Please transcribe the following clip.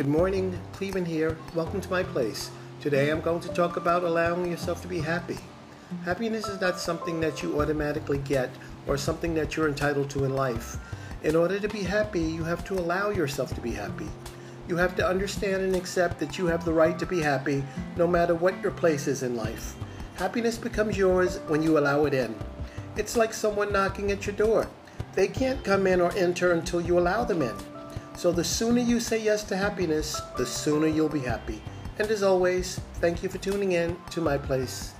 Good morning, Clevin here. Welcome to my place. Today I'm going to talk about allowing yourself to be happy. Happiness is not something that you automatically get or something that you're entitled to in life. In order to be happy, you have to allow yourself to be happy. You have to understand and accept that you have the right to be happy no matter what your place is in life. Happiness becomes yours when you allow it in. It's like someone knocking at your door. They can't come in or enter until you allow them in. So the sooner you say yes to happiness, the sooner you'll be happy. And as always, thank you for tuning in to my place.